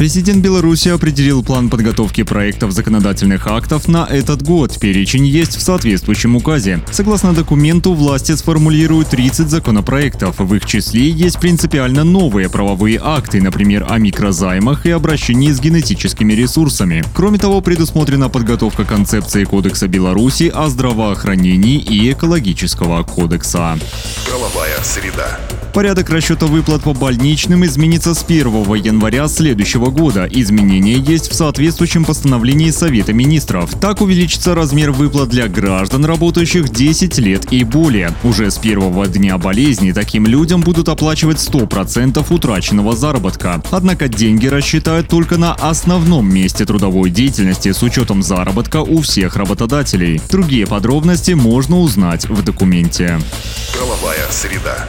Президент Беларуси определил план подготовки проектов законодательных актов на этот год. Перечень есть в соответствующем указе. Согласно документу, власти сформулируют 30 законопроектов. В их числе есть принципиально новые правовые акты, например, о микрозаймах и обращении с генетическими ресурсами. Кроме того, предусмотрена подготовка концепции Кодекса Беларуси о здравоохранении и экологического кодекса. Правовая среда. Порядок расчета выплат по больничным изменится с 1 января следующего года. Изменения есть в соответствующем постановлении Совета министров. Так увеличится размер выплат для граждан, работающих 10 лет и более. Уже с первого дня болезни таким людям будут оплачивать 100% утраченного заработка. Однако деньги рассчитают только на основном месте трудовой деятельности с учетом заработка у всех работодателей. Другие подробности можно узнать в документе. Правовая среда.